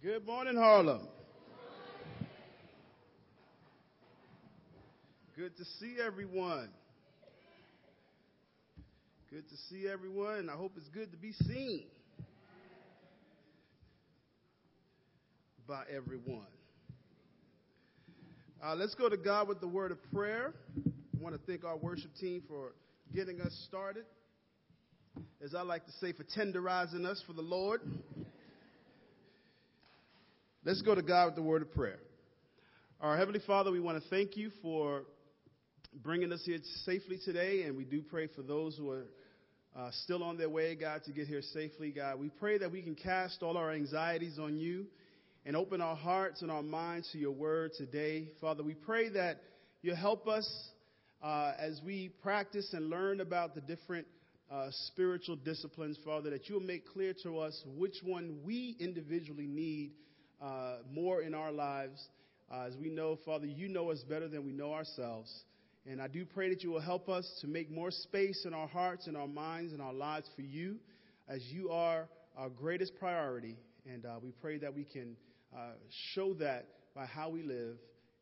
Good morning, Harlem. Good to see everyone. Good to see everyone. I hope it's good to be seen by everyone. Uh, let's go to God with the word of prayer. I want to thank our worship team for getting us started. As I like to say, for tenderizing us for the Lord. Let's go to God with the word of prayer. Our Heavenly Father, we want to thank you for bringing us here safely today, and we do pray for those who are uh, still on their way, God, to get here safely, God. We pray that we can cast all our anxieties on you and open our hearts and our minds to your word today. Father, we pray that you help us uh, as we practice and learn about the different uh, spiritual disciplines, Father, that you will make clear to us which one we individually need uh, more in our lives. Uh, as we know, Father, you know us better than we know ourselves. And I do pray that you will help us to make more space in our hearts and our minds and our lives for you, as you are our greatest priority. And uh, we pray that we can uh, show that by how we live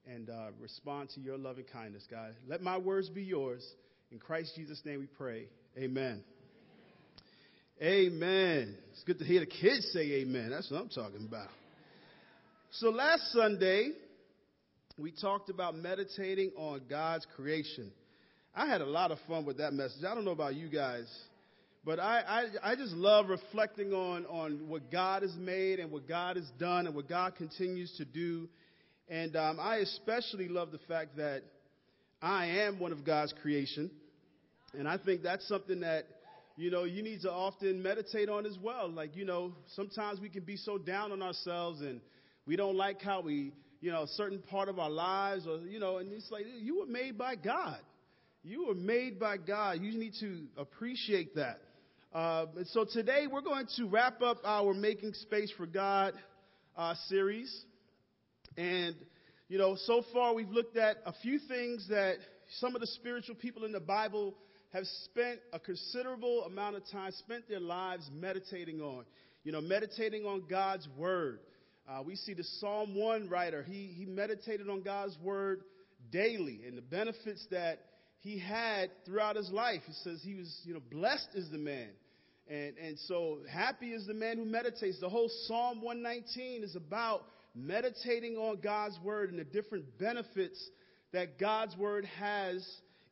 and uh, respond to your loving kindness, God. Let my words be yours. In Christ Jesus' name we pray. Amen. Amen. It's good to hear the kids say amen. That's what I'm talking about. So last Sunday, we talked about meditating on God's creation. I had a lot of fun with that message. I don't know about you guys, but I, I, I just love reflecting on, on what God has made and what God has done and what God continues to do. And um, I especially love the fact that I am one of God's creation. And I think that's something that, you know, you need to often meditate on as well. Like, you know, sometimes we can be so down on ourselves and we don't like how we, you know, certain part of our lives or, you know, and it's like, you were made by God. You were made by God. You need to appreciate that. Uh, and so today we're going to wrap up our Making Space for God uh, series. And, you know, so far we've looked at a few things that some of the spiritual people in the Bible have spent a considerable amount of time, spent their lives meditating on. You know, meditating on God's Word. Uh, we see the Psalm 1 writer, he, he meditated on God's Word daily and the benefits that he had throughout his life. He says he was, you know, blessed is the man. And, and so happy is the man who meditates. The whole Psalm 119 is about meditating on God's Word and the different benefits that God's Word has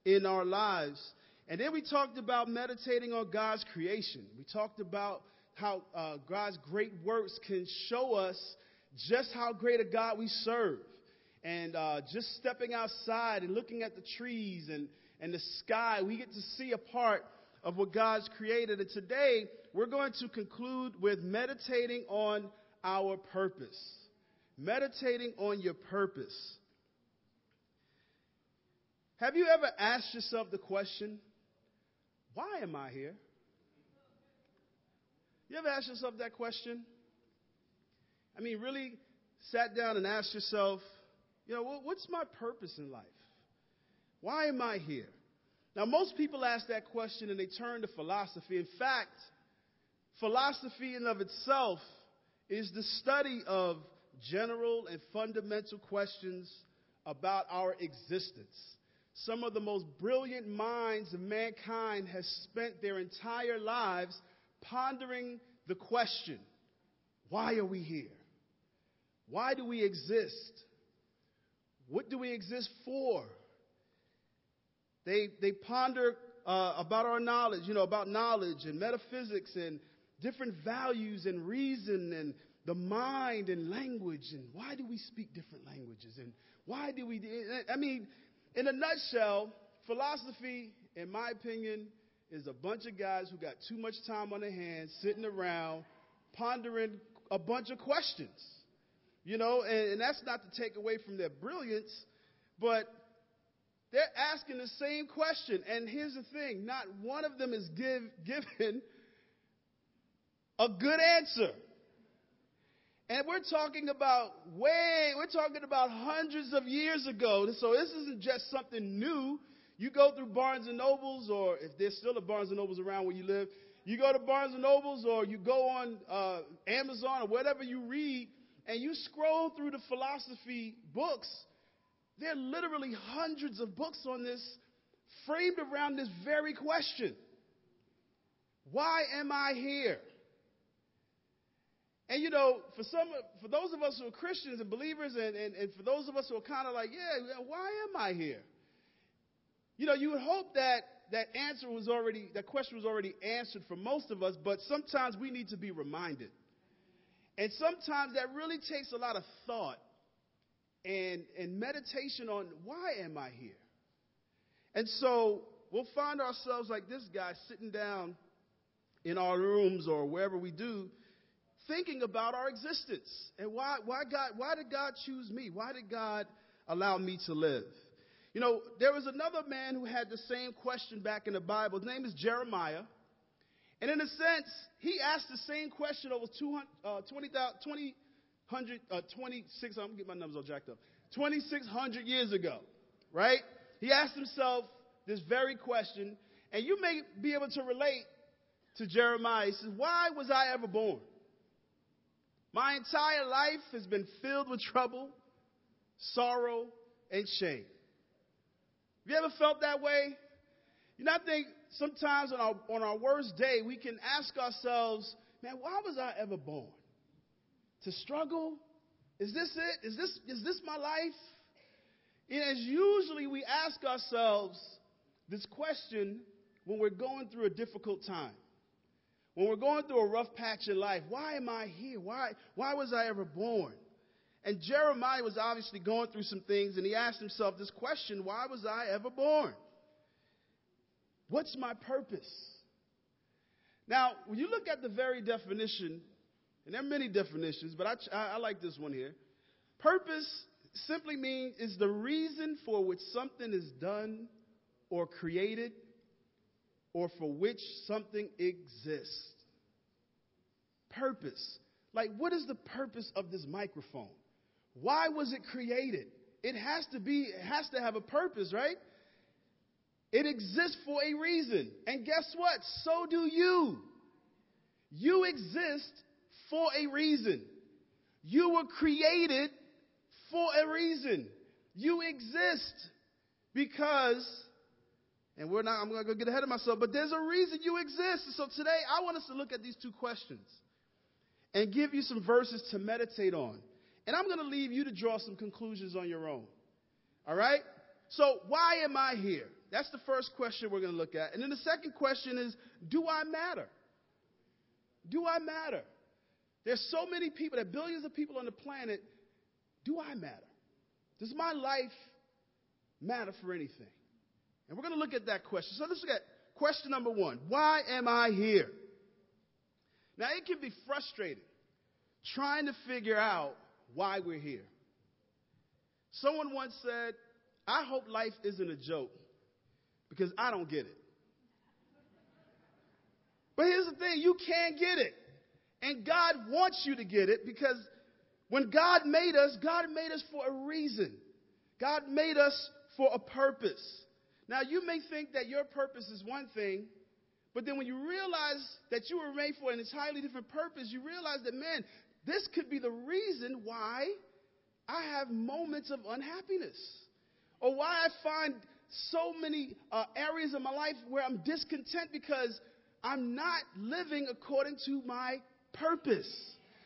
in our lives. And then we talked about meditating on God's creation. We talked about how uh, God's great works can show us just how great a God we serve. And uh, just stepping outside and looking at the trees and, and the sky, we get to see a part of what God's created. And today, we're going to conclude with meditating on our purpose. Meditating on your purpose. Have you ever asked yourself the question, why am I here? You ever asked yourself that question? I mean, really sat down and asked yourself, you know, what's my purpose in life? Why am I here? Now, most people ask that question and they turn to philosophy. In fact, philosophy in of itself is the study of general and fundamental questions about our existence. Some of the most brilliant minds of mankind has spent their entire lives pondering the question, why are we here? Why do we exist? What do we exist for? They, they ponder uh, about our knowledge, you know, about knowledge and metaphysics and different values and reason and the mind and language and why do we speak different languages and why do we, I mean, in a nutshell, philosophy, in my opinion, is a bunch of guys who got too much time on their hands sitting around pondering a bunch of questions. You know, and, and that's not to take away from their brilliance, but they're asking the same question. And here's the thing not one of them is give, given a good answer. And we're talking about way, we're talking about hundreds of years ago. So this isn't just something new. You go through Barnes and Nobles, or if there's still a Barnes and Nobles around where you live, you go to Barnes and Nobles, or you go on uh, Amazon, or whatever you read, and you scroll through the philosophy books, there are literally hundreds of books on this framed around this very question Why am I here? And you know, for some, for those of us who are Christians and believers, and, and, and for those of us who are kind of like, yeah, why am I here? You know, you would hope that that answer was already, that question was already answered for most of us, but sometimes we need to be reminded. And sometimes that really takes a lot of thought and, and meditation on why am I here? And so we'll find ourselves like this guy sitting down in our rooms or wherever we do, thinking about our existence and why, why God, why did God choose me? Why did God allow me to live? You know, there was another man who had the same question back in the Bible. His name is Jeremiah. And in a sense, he asked the same question over 200, uh, 20, 20, uh, 26, I'm going to get my numbers all jacked up, 2,600 years ago, right? He asked himself this very question, and you may be able to relate to Jeremiah. He says, Why was I ever born? My entire life has been filled with trouble, sorrow, and shame. Have you ever felt that way? You know, I think sometimes on our, on our worst day, we can ask ourselves, man, why was I ever born? To struggle? Is this it? Is this, is this my life? And as usually we ask ourselves this question when we're going through a difficult time. When we're going through a rough patch in life, why am I here? Why, why was I ever born? And Jeremiah was obviously going through some things, and he asked himself this question why was I ever born? What's my purpose? Now, when you look at the very definition, and there are many definitions, but I, I, I like this one here. Purpose simply means is the reason for which something is done or created or for which something exists. Purpose. Like, what is the purpose of this microphone? Why was it created? It has to be, it has to have a purpose, right? It exists for a reason. And guess what? So do you. You exist for a reason. You were created for a reason. You exist because, and we're not, I'm going to go get ahead of myself, but there's a reason you exist. So today I want us to look at these two questions and give you some verses to meditate on. And I'm going to leave you to draw some conclusions on your own. All right? So, why am I here? That's the first question we're going to look at. And then the second question is Do I matter? Do I matter? There's so many people, there are billions of people on the planet. Do I matter? Does my life matter for anything? And we're going to look at that question. So let's look at question number one Why am I here? Now, it can be frustrating trying to figure out why we're here. Someone once said, I hope life isn't a joke because I don't get it. But here's the thing you can't get it. And God wants you to get it because when God made us, God made us for a reason. God made us for a purpose. Now, you may think that your purpose is one thing, but then when you realize that you were made for an entirely different purpose, you realize that, man, this could be the reason why I have moments of unhappiness or why I find so many uh, areas of my life where I'm discontent because I'm not living according to my purpose.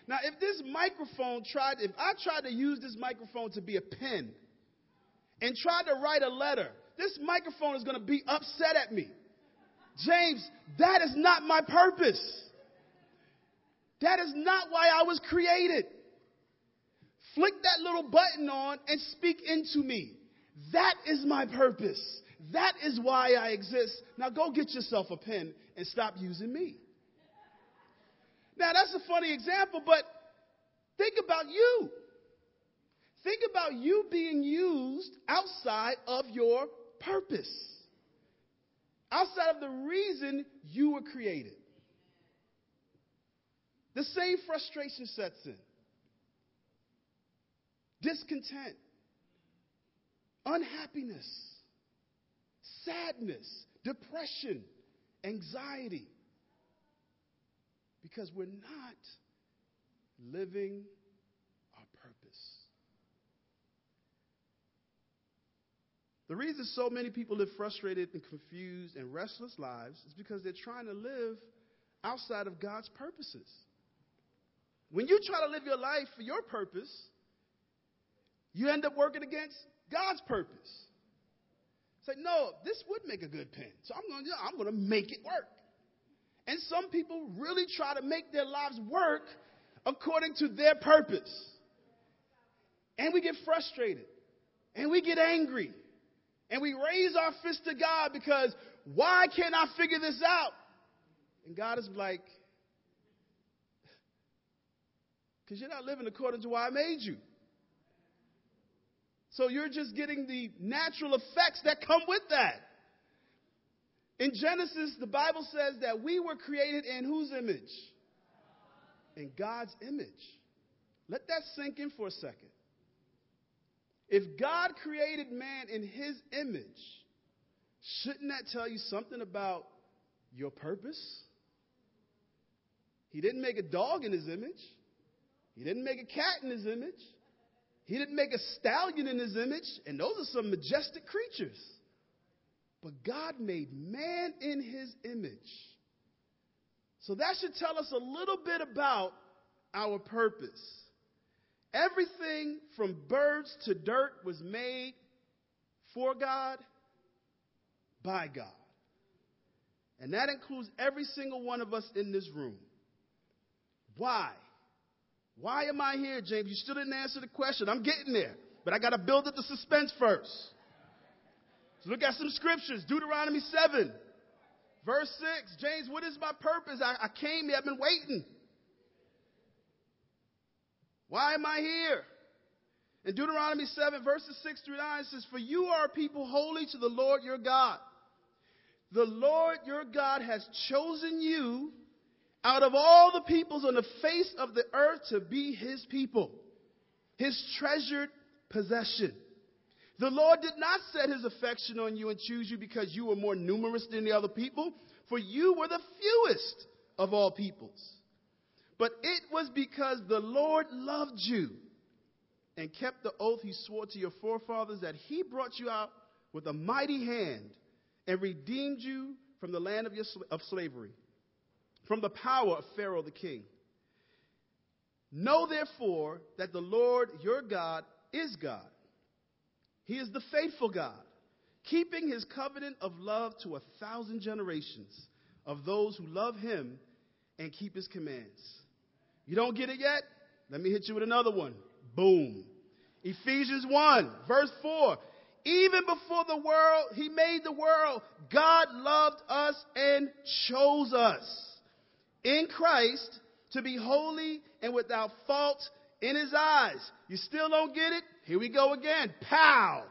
Now, if this microphone tried, if I tried to use this microphone to be a pen and tried to write a letter, this microphone is going to be upset at me. James, that is not my purpose. That is not why I was created. Flick that little button on and speak into me. That is my purpose. That is why I exist. Now go get yourself a pen and stop using me. Now that's a funny example, but think about you. Think about you being used outside of your purpose, outside of the reason you were created. The same frustration sets in discontent, unhappiness, sadness, depression, anxiety. Because we're not living our purpose. The reason so many people live frustrated and confused and restless lives is because they're trying to live outside of God's purposes. When you try to live your life for your purpose, you end up working against God's purpose. Say, no, this would make a good pen, so I'm going to I'm going to make it work. And some people really try to make their lives work according to their purpose. And we get frustrated. And we get angry. And we raise our fist to God because why can't I figure this out? And God is like, because you're not living according to why I made you. So you're just getting the natural effects that come with that. In Genesis, the Bible says that we were created in whose image? In God's image. Let that sink in for a second. If God created man in his image, shouldn't that tell you something about your purpose? He didn't make a dog in his image. He didn't make a cat in his image. He didn't make a stallion in his image. And those are some majestic creatures. But God made man in his image. So that should tell us a little bit about our purpose. Everything from birds to dirt was made for God, by God. And that includes every single one of us in this room. Why? Why am I here, James? You still didn't answer the question. I'm getting there. But I got to build up the suspense first. So look at some scriptures. Deuteronomy 7, verse 6. James, what is my purpose? I, I came here. I've been waiting. Why am I here? In Deuteronomy 7, verses 6 through 9, it says, For you are a people holy to the Lord your God. The Lord your God has chosen you out of all the peoples on the face of the earth to be his people, his treasured possession. The Lord did not set his affection on you and choose you because you were more numerous than the other people, for you were the fewest of all peoples. But it was because the Lord loved you and kept the oath he swore to your forefathers that he brought you out with a mighty hand and redeemed you from the land of, your, of slavery, from the power of Pharaoh the king. Know therefore that the Lord your God is God. He is the faithful God, keeping his covenant of love to a thousand generations of those who love him and keep his commands. You don't get it yet? Let me hit you with another one. Boom. Ephesians 1, verse 4. Even before the world, He made the world, God loved us and chose us in Christ to be holy and without fault in His eyes. You still don't get it? Here we go again. Pow!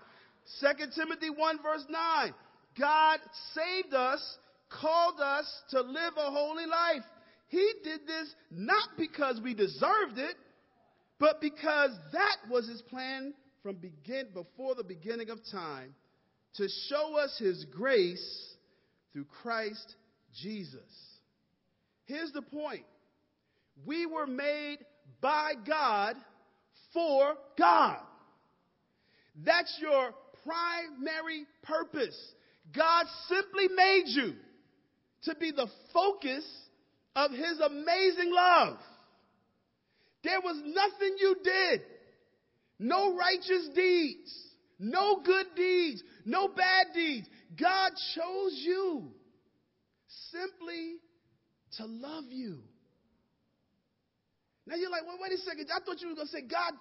2 Timothy 1, verse 9. God saved us, called us to live a holy life he did this not because we deserved it, but because that was his plan from begin before the beginning of time to show us his grace through Christ Jesus. Here's the point. We were made by God for God. That's your primary purpose. God simply made you to be the focus of his amazing love. There was nothing you did, no righteous deeds, no good deeds, no bad deeds. God chose you simply to love you. Now you're like, well, wait a second. I thought you were going to say, God,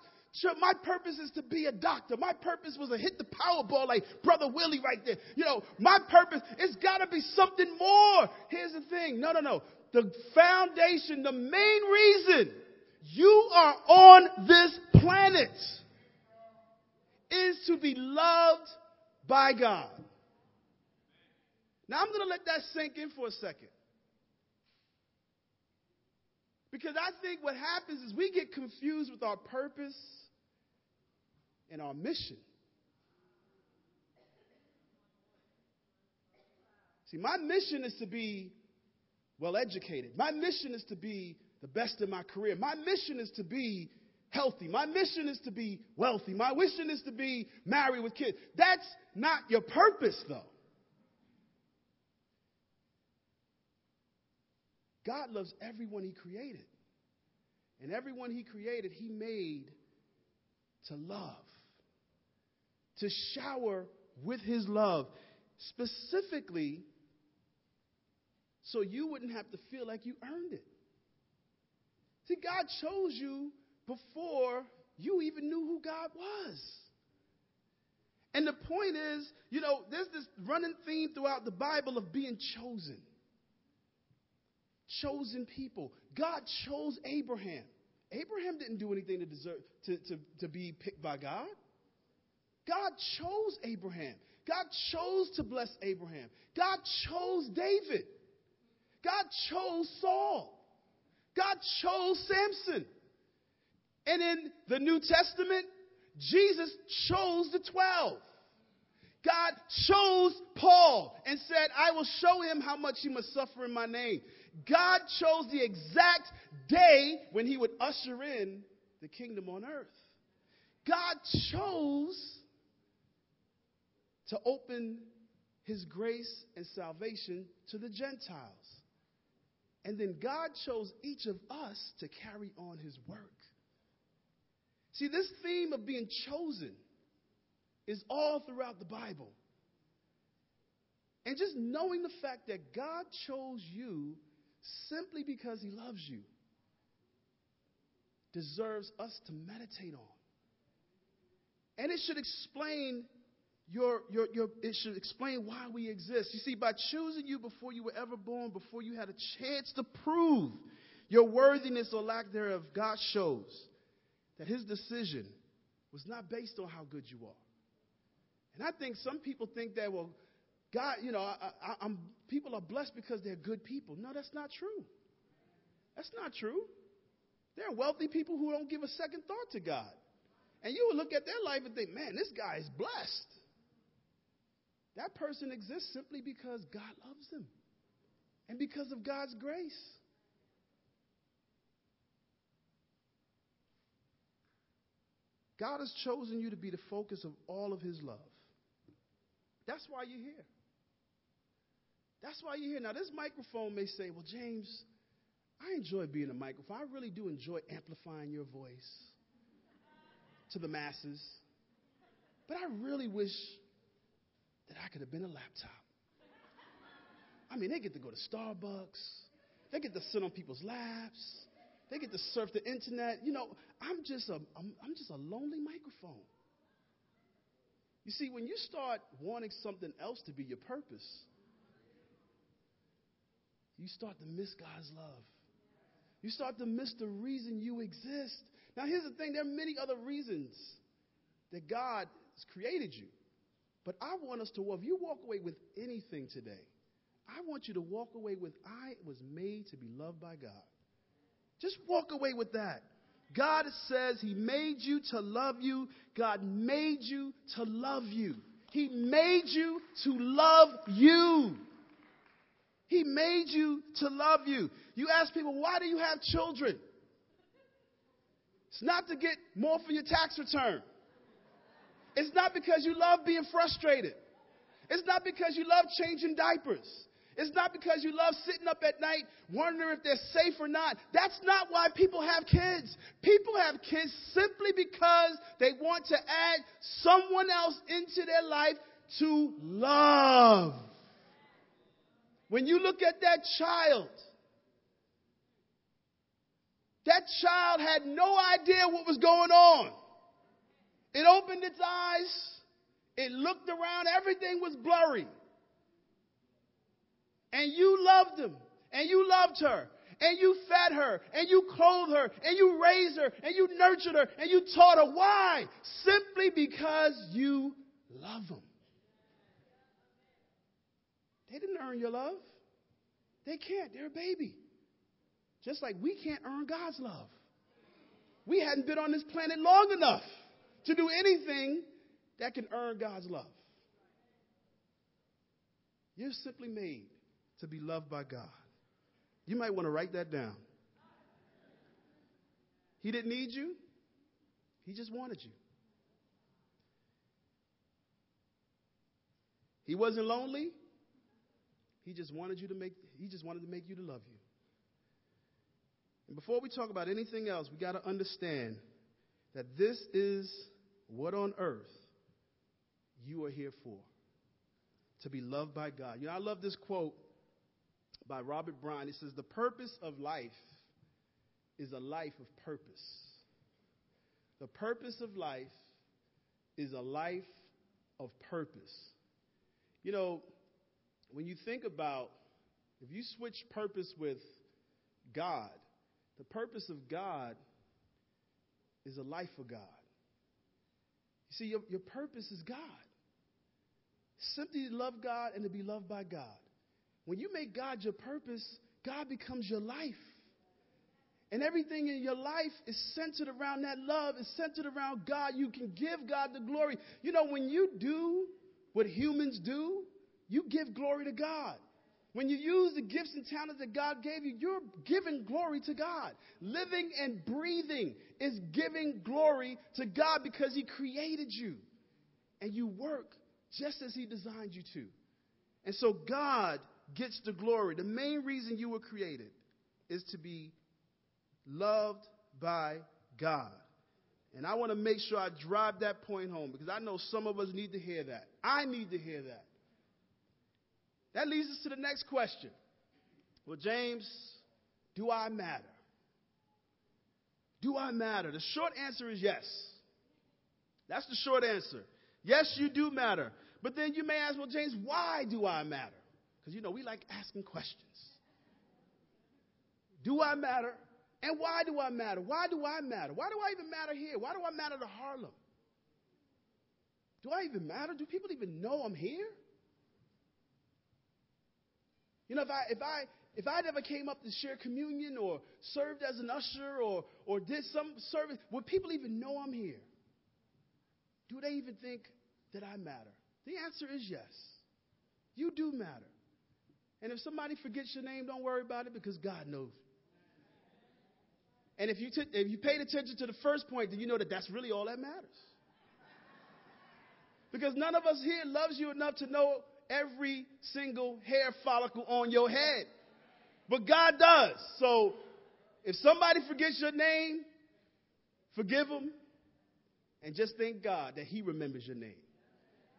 my purpose is to be a doctor. My purpose was to hit the Powerball like Brother Willie right there. You know, my purpose, it's got to be something more. Here's the thing. No, no, no the foundation, the main reason you are on this planet is to be loved by God. Now I'm going to let that sink in for a second. Because I think what happens is we get confused with our purpose and our mission. See, my mission is to be well educated. My mission is to be the best in my career. My mission is to be healthy. My mission is to be wealthy. My mission is to be married with kids. That's not your purpose, though. God loves everyone He created. And everyone He created, He made to love, to shower with His love, specifically so you wouldn't have to feel like you earned it. See, God chose you before you even knew who God was. And the point is, you know, there's this running theme throughout the Bible of being chosen chosen people. God chose Abraham. Abraham didn't do anything to deserve to, to, to be picked by God. God chose Abraham. God chose to bless Abraham. God chose David. God chose Saul. God chose Samson. And in the New Testament, Jesus chose the 12. God chose Paul and said, I will show him how much he must suffer in my name. God chose the exact day when he would usher in the kingdom on earth. God chose to open his grace and salvation to the Gentiles. And then God chose each of us to carry on his work. See, this theme of being chosen is all throughout the Bible. And just knowing the fact that God chose you simply because he loves you deserves us to meditate on. And it should explain your, your, your, it should explain why we exist. You see, by choosing you before you were ever born, before you had a chance to prove your worthiness or lack thereof, God shows that his decision was not based on how good you are. And I think some people think that, well, God, you know, I, I, people are blessed because they're good people. No, that's not true. That's not true. There are wealthy people who don't give a second thought to God. And you will look at their life and think, man, this guy is blessed. That person exists simply because God loves them and because of God's grace. God has chosen you to be the focus of all of His love. That's why you're here. That's why you're here. Now, this microphone may say, well, James, I enjoy being a microphone. I really do enjoy amplifying your voice to the masses. But I really wish that I could have been a laptop. I mean, they get to go to Starbucks, they get to sit on people's laps, they get to surf the internet. You know, I'm just a, I'm, I'm just a lonely microphone. You see, when you start wanting something else to be your purpose, you start to miss God's love. You start to miss the reason you exist. Now, here's the thing there are many other reasons that God has created you. But I want us to, if you walk away with anything today, I want you to walk away with, I was made to be loved by God. Just walk away with that. God says He made you to love you. God made you to love you. He made you to love you. He made you to love you. You ask people, why do you have children? It's not to get more for your tax return. It's not because you love being frustrated. It's not because you love changing diapers. It's not because you love sitting up at night wondering if they're safe or not. That's not why people have kids. People have kids simply because they want to add someone else into their life to love. When you look at that child, that child had no idea what was going on. It opened its eyes, it looked around, everything was blurry. And you loved him and you loved her. And you fed her. And you clothed her. And you raised her. And you nurtured her. And you taught her. Why? Simply because you love them. They didn't earn your love. They can't. They're a baby. Just like we can't earn God's love. We hadn't been on this planet long enough to do anything that can earn God's love. You're simply made to be loved by God. You might want to write that down. He didn't need you, He just wanted you. He wasn't lonely. He just wanted you to make he just wanted to make you to love you. And before we talk about anything else, we got to understand that this is what on earth you are here for. To be loved by God. You know, I love this quote by Robert Brown. It says, The purpose of life is a life of purpose. The purpose of life is a life of purpose. You know, when you think about if you switch purpose with God, the purpose of God is a life for God. You see, your, your purpose is God. Simply to love God and to be loved by God. When you make God your purpose, God becomes your life. And everything in your life is centered around that love, is centered around God. You can give God the glory. You know, when you do what humans do, you give glory to God. When you use the gifts and talents that God gave you, you're giving glory to God. Living and breathing is giving glory to God because He created you. And you work just as He designed you to. And so God gets the glory. The main reason you were created is to be loved by God. And I want to make sure I drive that point home because I know some of us need to hear that. I need to hear that. That leads us to the next question. Well, James, do I matter? Do I matter? The short answer is yes. That's the short answer. Yes, you do matter. But then you may ask, well, James, why do I matter? Because, you know, we like asking questions. Do I matter? And why do I matter? Why do I matter? Why do I even matter here? Why do I matter to Harlem? Do I even matter? Do people even know I'm here? You know, if I if I if I never came up to share communion or served as an usher or or did some service, would people even know I'm here? Do they even think that I matter? The answer is yes. You do matter. And if somebody forgets your name, don't worry about it because God knows. And if you, t- if you paid attention to the first point, then you know that that's really all that matters. Because none of us here loves you enough to know every single hair follicle on your head. But God does. So if somebody forgets your name, forgive them and just thank God that He remembers your name.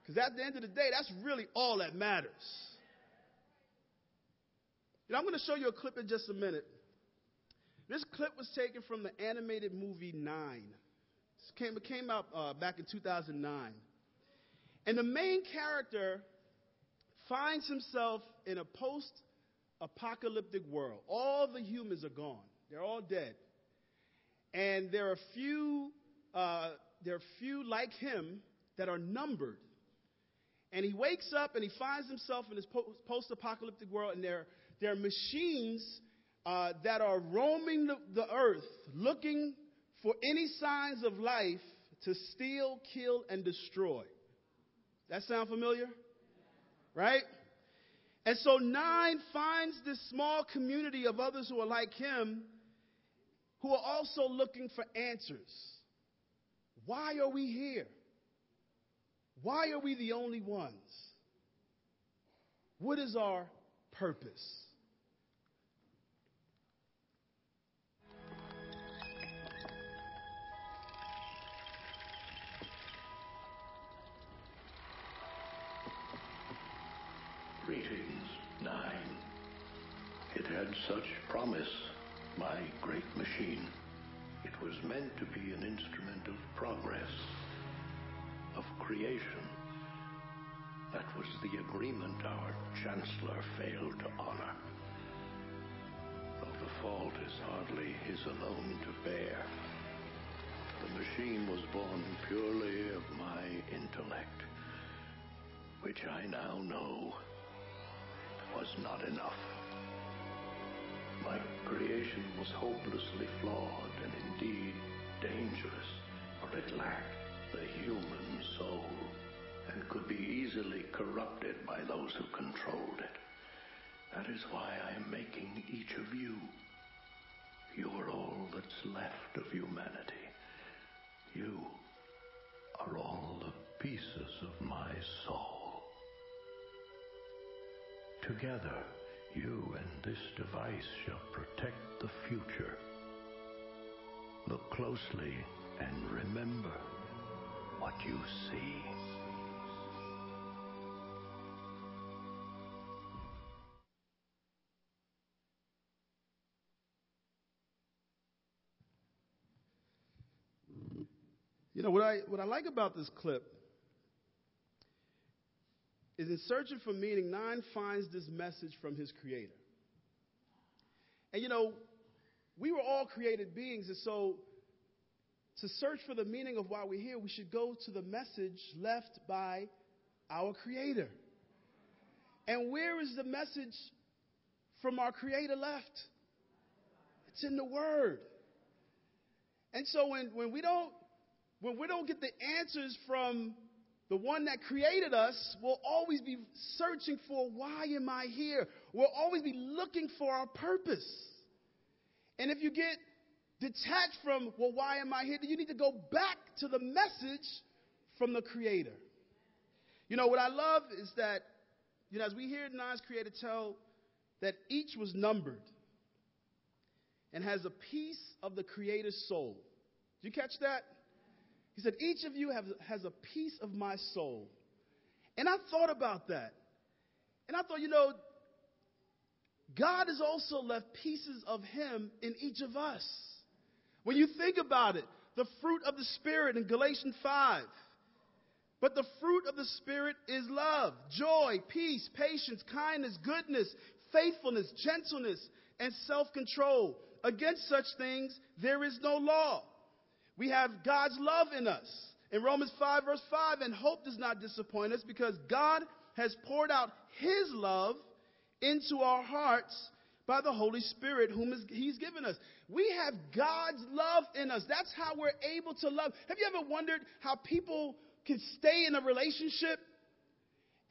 Because at the end of the day, that's really all that matters. Know, I'm going to show you a clip in just a minute. This clip was taken from the animated movie Nine. It came, it came out uh, back in 2009. And the main character finds himself in a post apocalyptic world. All the humans are gone, they're all dead. And there are few, uh, there are few like him that are numbered. And he wakes up and he finds himself in this post apocalyptic world, and there, there are machines uh, that are roaming the, the earth looking for any signs of life to steal, kill, and destroy. That sound familiar? Right? And so Nine finds this small community of others who are like him who are also looking for answers. Why are we here? Why are we the only ones? What is our purpose? Nine. It had such promise, my great machine. It was meant to be an instrument of progress, of creation. That was the agreement our Chancellor failed to honor. Though the fault is hardly his alone to bear. The machine was born purely of my intellect, which I now know was not enough. My creation was hopelessly flawed and indeed dangerous, for it lacked the human soul and could be easily corrupted by those who controlled it. That is why I am making each of you. You are all that's left of humanity. You are all the pieces of my soul. Together, you and this device shall protect the future. Look closely and remember what you see. You know what I what I like about this clip is in searching for meaning, Nine finds this message from his creator. And you know, we were all created beings, and so to search for the meaning of why we're here, we should go to the message left by our creator. And where is the message from our creator left? It's in the word. And so when, when we don't when we don't get the answers from the one that created us, we'll always be searching for why am I here? We'll always be looking for our purpose. And if you get detached from, well, why am I here? You need to go back to the message from the Creator. You know, what I love is that, you know, as we hear Nine's Creator tell that each was numbered and has a piece of the Creator's soul. Did you catch that? He said, Each of you have, has a piece of my soul. And I thought about that. And I thought, you know, God has also left pieces of Him in each of us. When you think about it, the fruit of the Spirit in Galatians 5. But the fruit of the Spirit is love, joy, peace, patience, kindness, goodness, faithfulness, gentleness, and self control. Against such things, there is no law. We have God's love in us. In Romans 5, verse 5, and hope does not disappoint us because God has poured out His love into our hearts by the Holy Spirit, whom He's given us. We have God's love in us. That's how we're able to love. Have you ever wondered how people can stay in a relationship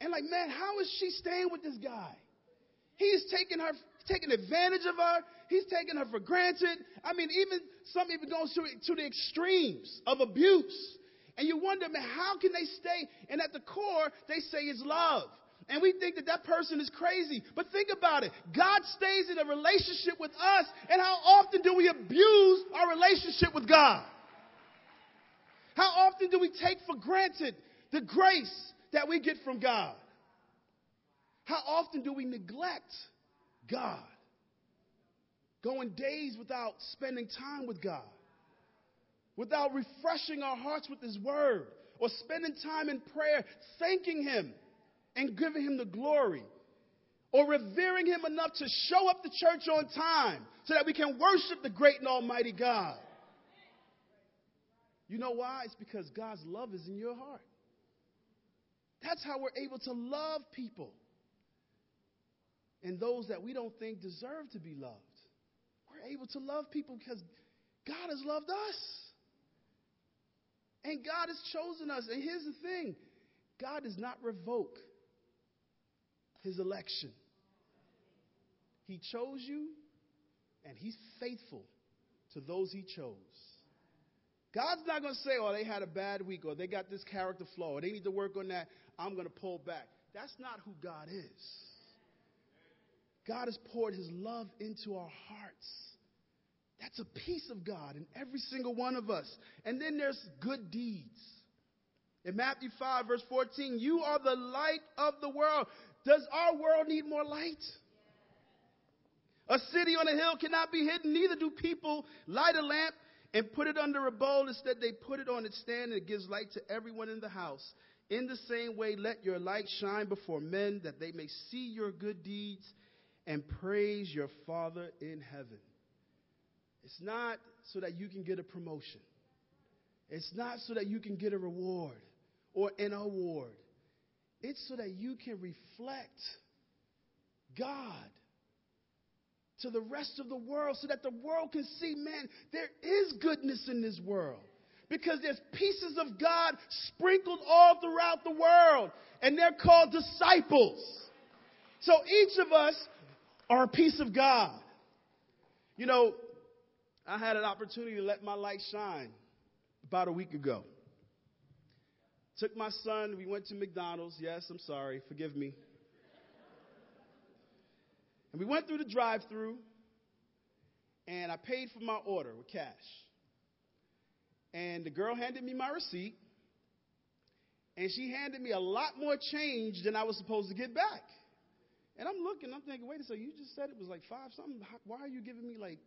and, like, man, how is she staying with this guy? He's taking her, taking advantage of her. He's taking her for granted. I mean, even some even goes to, to the extremes of abuse. And you wonder, man, how can they stay? And at the core, they say it's love. And we think that that person is crazy. But think about it. God stays in a relationship with us. And how often do we abuse our relationship with God? How often do we take for granted the grace that we get from God? How often do we neglect God? Going days without spending time with God, without refreshing our hearts with His Word, or spending time in prayer, thanking Him and giving Him the glory, or revering Him enough to show up to church on time so that we can worship the great and almighty God. You know why? It's because God's love is in your heart. That's how we're able to love people and those that we don't think deserve to be loved. We're able to love people because God has loved us. And God has chosen us. And here's the thing God does not revoke his election. He chose you, and he's faithful to those he chose. God's not going to say, oh, they had a bad week, or they got this character flaw, or they need to work on that. I'm going to pull back. That's not who God is. God has poured his love into our hearts. That's a piece of God in every single one of us. And then there's good deeds. In Matthew 5, verse 14, you are the light of the world. Does our world need more light? A city on a hill cannot be hidden, neither do people light a lamp and put it under a bowl. Instead, they put it on its stand and it gives light to everyone in the house. In the same way, let your light shine before men that they may see your good deeds and praise your Father in heaven. It's not so that you can get a promotion. It's not so that you can get a reward or an award. It's so that you can reflect God to the rest of the world so that the world can see, man, there is goodness in this world. Because there's pieces of God sprinkled all throughout the world, and they're called disciples. So each of us are a piece of God. You know, I had an opportunity to let my light shine about a week ago. Took my son, we went to McDonald's. Yes, I'm sorry, forgive me. And we went through the drive through, and I paid for my order with cash. And the girl handed me my receipt, and she handed me a lot more change than I was supposed to get back. And I'm looking, I'm thinking, wait a second, you just said it was like five something. Why are you giving me like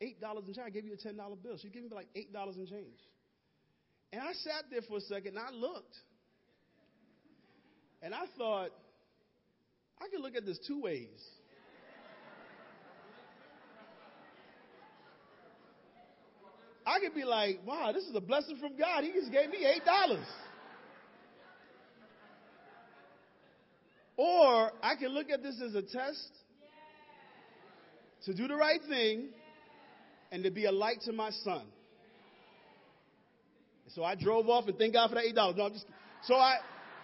eight dollars in change? I gave you a ten dollar bill. She's giving me like eight dollars in change. And I sat there for a second and I looked. And I thought, I could look at this two ways. I could be like, wow, this is a blessing from God. He just gave me eight dollars. Or I can look at this as a test to do the right thing and to be a light to my son. So I drove off and thank God for that eight dollars. No, I'm just so I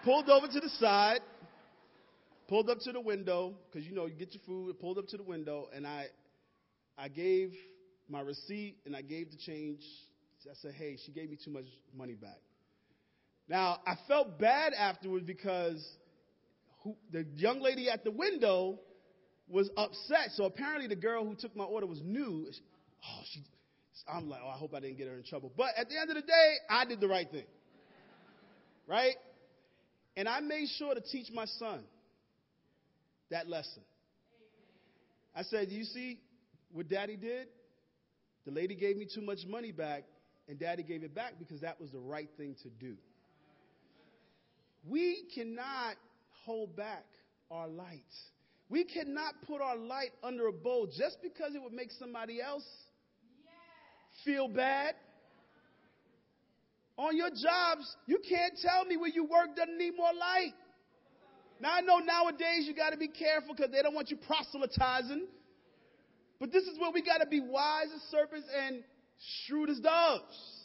pulled over to the side, pulled up to the window because you know you get your food. Pulled up to the window and I, I gave my receipt and I gave the change. I said, "Hey, she gave me too much money back." Now I felt bad afterwards because who, the young lady at the window was upset. So apparently the girl who took my order was new. Oh, she. I'm like, oh, I hope I didn't get her in trouble. But at the end of the day, I did the right thing. Right? And I made sure to teach my son that lesson. I said, You see what daddy did? The lady gave me too much money back, and daddy gave it back because that was the right thing to do. We cannot hold back our light. We cannot put our light under a bowl just because it would make somebody else feel bad. On your jobs, you can't tell me where you work doesn't need more light. Now I know nowadays you got to be careful because they don't want you proselytizing. But this is where we got to be wise as serpents and shrewd as doves.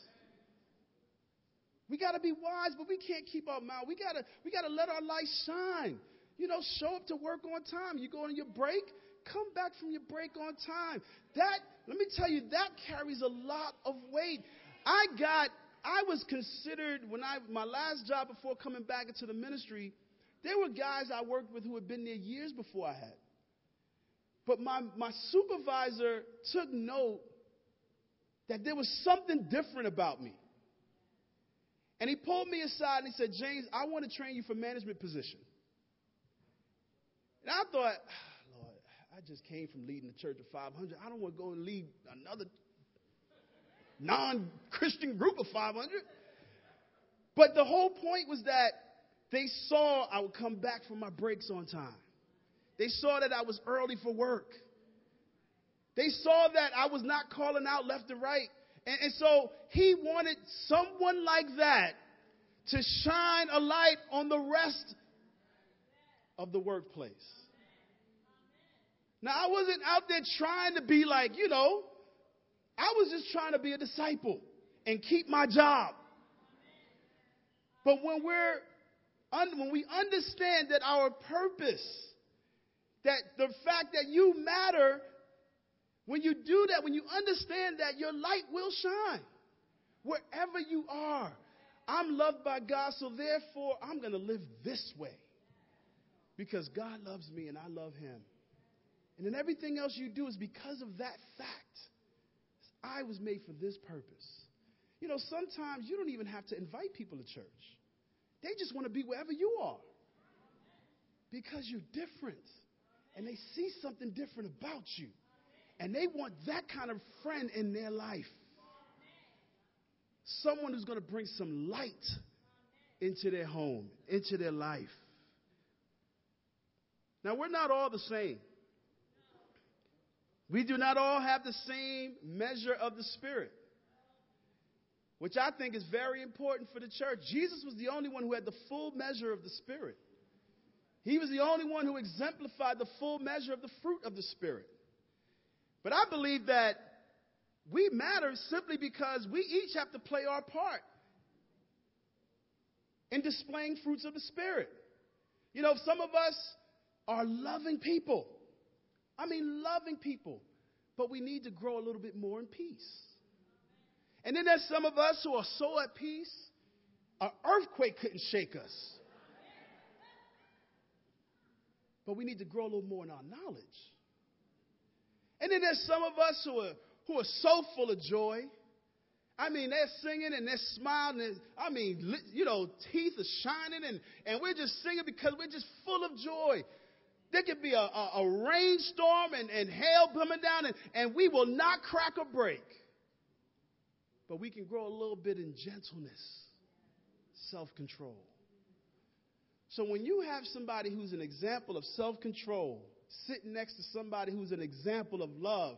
We got to be wise, but we can't keep our mouth. We got to we got to let our light shine. You know, show up to work on time. You go on your break, come back from your break on time. That let me tell you, that carries a lot of weight. I got I was considered when I my last job before coming back into the ministry, there were guys I worked with who had been there years before I had. But my, my supervisor took note that there was something different about me. And he pulled me aside and he said, James, I want to train you for management position. And I thought, oh, Lord, I just came from leading the church of 500. I don't want to go and lead another non Christian group of 500. But the whole point was that they saw I would come back from my breaks on time. They saw that I was early for work. They saw that I was not calling out left and right. And, and, so he wanted someone like that to shine a light on the rest of the workplace. Now, I wasn't out there trying to be like, you know, I was just trying to be a disciple and keep my job. But when we're when we understand that our purpose, that the fact that you matter, when you do that, when you understand that, your light will shine wherever you are. I'm loved by God, so therefore I'm going to live this way because God loves me and I love Him. And then everything else you do is because of that fact. I was made for this purpose. You know, sometimes you don't even have to invite people to church. They just want to be wherever you are because you're different. And they see something different about you. And they want that kind of friend in their life. Someone who's going to bring some light into their home, into their life. Now, we're not all the same. We do not all have the same measure of the Spirit which I think is very important for the church. Jesus was the only one who had the full measure of the Spirit. He was the only one who exemplified the full measure of the fruit of the Spirit. But I believe that we matter simply because we each have to play our part in displaying fruits of the Spirit. You know, some of us are loving people. I mean, loving people. But we need to grow a little bit more in peace. And then there's some of us who are so at peace, an earthquake couldn't shake us. But we need to grow a little more in our knowledge. And then there's some of us who are, who are so full of joy. I mean, they're singing and they're smiling. And, I mean, you know, teeth are shining, and, and we're just singing because we're just full of joy. There could be a, a, a rainstorm and, and hail coming down, and, and we will not crack a break. But we can grow a little bit in gentleness, self control. So when you have somebody who's an example of self control, sitting next to somebody who's an example of love,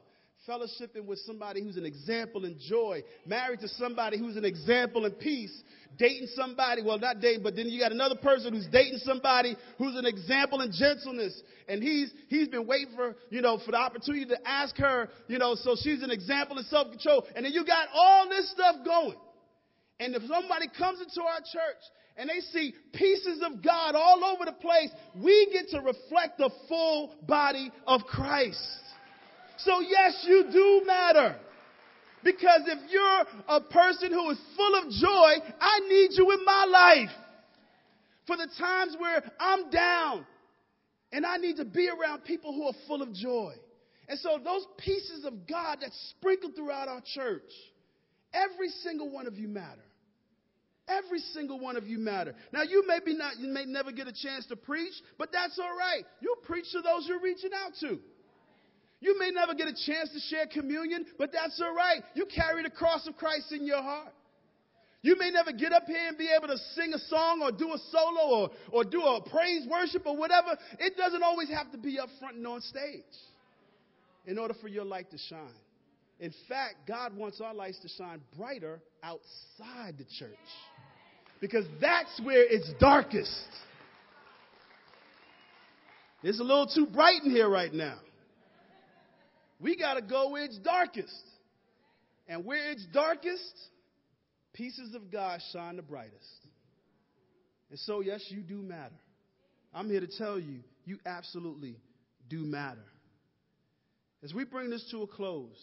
fellowshipping with somebody who's an example in joy, married to somebody who's an example in peace, dating somebody, well, not dating, but then you got another person who's dating somebody who's an example in gentleness. And he's, he's been waiting for, you know, for the opportunity to ask her, you know, so she's an example in self-control. And then you got all this stuff going. And if somebody comes into our church and they see pieces of God all over the place, we get to reflect the full body of Christ. So yes, you do matter. Because if you're a person who is full of joy, I need you in my life. For the times where I'm down and I need to be around people who are full of joy. And so those pieces of God that sprinkled throughout our church, every single one of you matter. Every single one of you matter. Now you may be not, you may never get a chance to preach, but that's all right. You preach to those you're reaching out to. You may never get a chance to share communion, but that's all right. You carry the cross of Christ in your heart. You may never get up here and be able to sing a song or do a solo or, or do a praise worship or whatever. It doesn't always have to be up front and on stage in order for your light to shine. In fact, God wants our lights to shine brighter outside the church because that's where it's darkest. It's a little too bright in here right now. We got to go where it's darkest. And where it's darkest, pieces of God shine the brightest. And so, yes, you do matter. I'm here to tell you, you absolutely do matter. As we bring this to a close,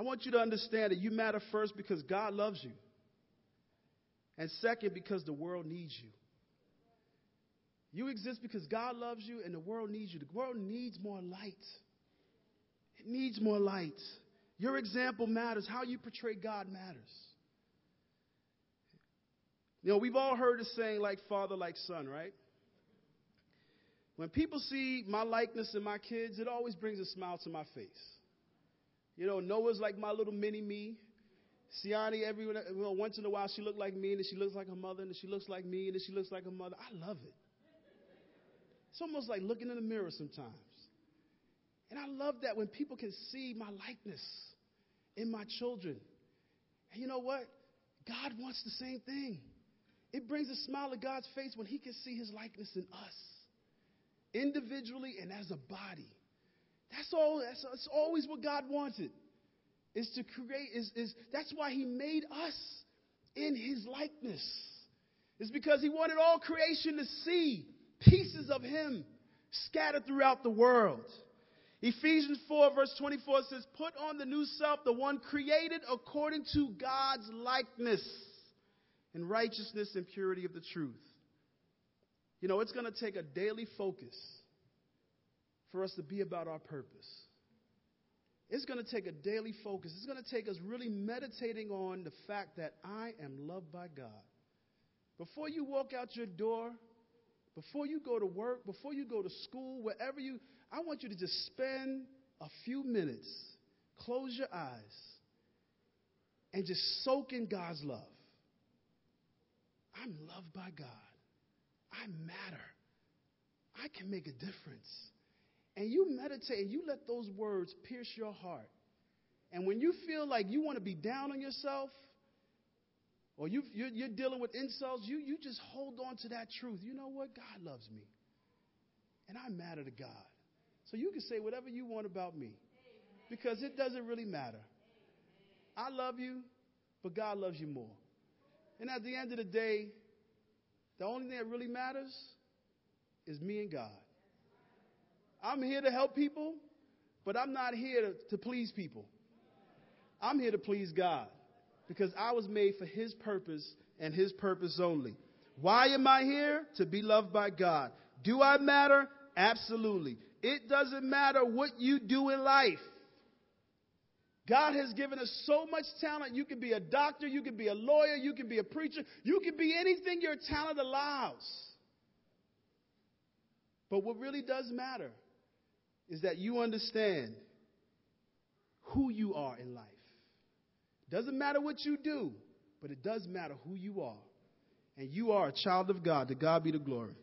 I want you to understand that you matter first because God loves you, and second, because the world needs you. You exist because God loves you and the world needs you. The world needs more light. It needs more light. Your example matters. How you portray God matters. You know, we've all heard the saying, like father, like son, right? When people see my likeness in my kids, it always brings a smile to my face. You know, Noah's like my little mini me. Siani, every well, once in a while, she looked like me, and then she looks like her mother, and then she looks like me, and then she looks like her mother. I love it. It's almost like looking in the mirror sometimes. And I love that when people can see my likeness in my children. And you know what? God wants the same thing. It brings a smile to God's face when He can see His likeness in us, individually and as a body. That's all. That's, that's always what God wanted. Is to create. Is, is that's why He made us in His likeness. It's because He wanted all creation to see pieces of Him scattered throughout the world. Ephesians 4, verse 24 says, Put on the new self, the one created according to God's likeness in righteousness and purity of the truth. You know, it's going to take a daily focus for us to be about our purpose. It's going to take a daily focus. It's going to take us really meditating on the fact that I am loved by God. Before you walk out your door, before you go to work, before you go to school, wherever you, I want you to just spend a few minutes, close your eyes, and just soak in God's love. I'm loved by God. I matter. I can make a difference. And you meditate and you let those words pierce your heart. And when you feel like you want to be down on yourself, or you, you're, dealing with insults, you, you just hold on to that truth. You know what? God loves me. And I matter to God. So you can say whatever you want about me because it doesn't really matter. I love you, but God loves you more. And at the end of the day, the only thing that really matters is me and God. I'm here to help people, but I'm not here to, please people. I'm here to please God because I was made for His purpose and His purpose only. Why am I here? To be loved by God. Do I matter? Absolutely. It doesn't matter what you do in life. God has given us so much talent. You can be a doctor, you can be a lawyer, you can be a preacher, you can be anything your talent allows. But what really does matter is that you understand who you are in life. It Doesn't matter what you do, but it does matter who you are. And you are a child of God. To God be the glory.